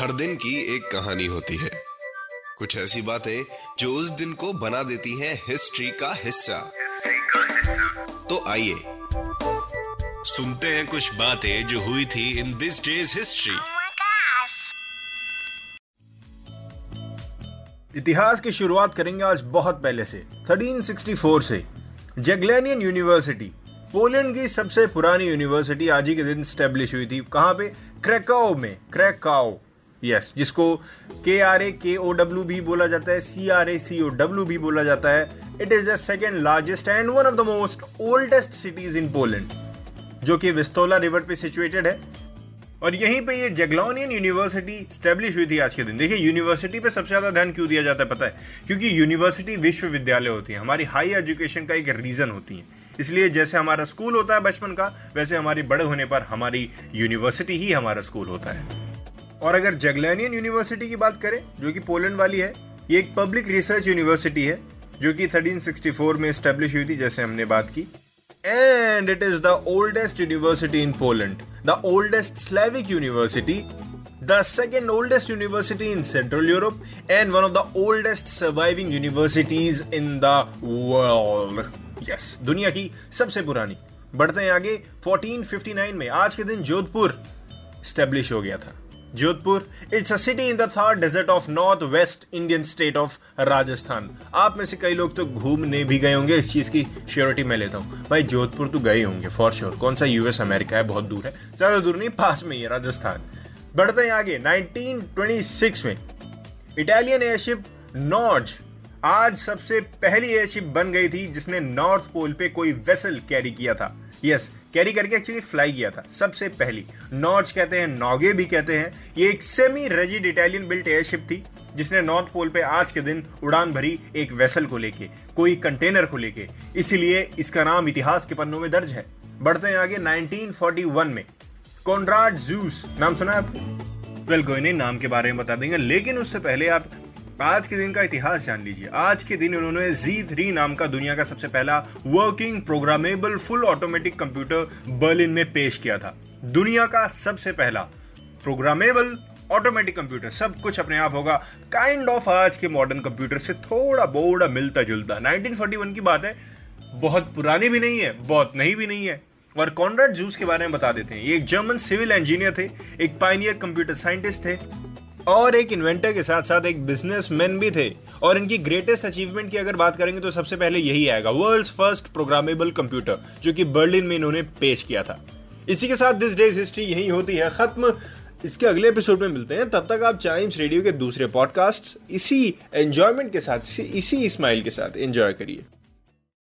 हर दिन की एक कहानी होती है। कुछ ऐसी बातें जो उस दिन को बना देती हैं हिस्ट्री का हिस्सा। तो आइए सुनते हैं कुछ बातें जो हुई थी इन दिस डेज़ हिस्ट्री. इतिहास की शुरुआत करेंगे आज बहुत पहले से 1364 से जगलेनियन यूनिवर्सिटी। पोलैंड की सबसे पुरानी यूनिवर्सिटी आज ही के दिन स्टेब्लिश हुई थी। कहाँ पे? क्रैकाओ में। क्रैकाओ। यस जिसको के आर ए के ओ डब्ल्यू भी बोला जाता है C R A C O W भी बोला जाता है। It is the second largest and one of the most oldest cities in Poland जो कि विस्तोला रिवर पे सिचुएटेड है। और यहीं पे ये जगलॉनियन यूनिवर्सिटी स्टैब्लिश हुई थी आज के दिन। देखिए यूनिवर्सिटी पे सबसे ज़्यादा ध्यान क्यों दिया जाता है पता है? क्योंकि यूनिवर्सिटी विश्वविद्यालय होती है। हमारी हाई एजुकेशन का एक रीज़न होती है। इसलिए जैसे हमारा स्कूल होता है बचपन का, वैसे हमारी बड़े होने पर हमारी यूनिवर्सिटी ही हमारा स्कूल होता है। और अगर जगलैनियन यूनिवर्सिटी की बात करें, जो कि पोलैंड वाली है, ये एक पब्लिक रिसर्च यूनिवर्सिटी है, जो कि 1364 में स्टैब्लिश हुई थी, जैसे हमने बात की। And it is the oldest university in Poland the oldest Slavic university the second oldest university in central Europe and one of the oldest surviving universities in the world Yes, दुनिया की सबसे पुरानी। बढ़ते हैं आगे 1459 में। आज के दिन जोधपुर स्टेब्लिश हो गया था। Jodhpur it's a city in the Thar desert of north west Indian state of Rajasthan आप में से कई लोग तो घूमने भी गए होंगे इस चीज़ की श्योरिटी मैं लेता हूँ। भाई जोधपुर तो गए होंगे फॉर श्योर कौन सा यूएस अमेरिका है बहुत दूर है। ज़्यादा दूर नहीं पास में ही है राजस्थान। बढ़ते हैं आगे 1926 में। इटालियन एयरशिप नॉर्ज आज सबसे पहली एयरशिप बन गई थी जिसने नॉर्थ पोल पे कोई वेसल कैरी किया था। यस yes, कैरी करके एक्चुअली फ्लाई किया था सबसे पहली। नॉर्ज कहते हैं नौगे भी कहते हैं। ये एक semi rigid Italian built airship थी जिसने नॉर्थ पोल पे आज के दिन उड़ान भरी एक वेसल को लेके कोई कंटेनर को लेके। इसीलिए इसका नाम इतिहास के पन्नों में दर्ज है। बढ़ते हैं आगे 1941 में। कॉन्ड्राड जूस नाम सुना है आपको? वेल कोई नहीं नाम के बारे में बता देंगे लेकिन उससे पहले आप आज के दिन का इतिहास जान लीजिए। आज के दिन उन्होंने जी थ्री नाम का दुनिया का सबसे पहला working programmable full automatic computer Berlin में पेश किया था। दुनिया का सबसे पहला प्रोग्रामेबल ऑटोमेटिक कंप्यूटर सब कुछ अपने आप होगा। काइंड ऑफ़ आज के मॉडर्न कंप्यूटर से थोड़ा बोड़ा मिलता जुलता। 1941 की बात है। बहुत पुरानी भी नहीं है, बहुत नई भी नहीं है। और कॉन्राड जूस के बारे में बता देते हैं। ये एक जर्मन सिविल इंजीनियर थे, एक पाइनियर कंप्यूटर साइंटिस्ट थे। और एक इन्वेंटर के साथ साथ एक बिजनेसमैन भी थे। और इनकी ग्रेटेस्ट अचीवमेंट की अगर बात करेंगे तो सबसे पहले यही आएगा वर्ल्ड्स फ़र्स्ट प्रोग्रामेबल कंप्यूटर जो कि बर्लिन में इन्होंने पेश किया था। इसी के साथ दिस डेज़ हिस्ट्री यही होती है, खत्म। इसके अगले एपिसोड में मिलते हैं। तब तक आप चाइम्स रेडियो के दूसरे पॉडकास्ट इसी एंजॉयमेंट के साथ, इसी स्माइल के साथ एंजॉय करिए।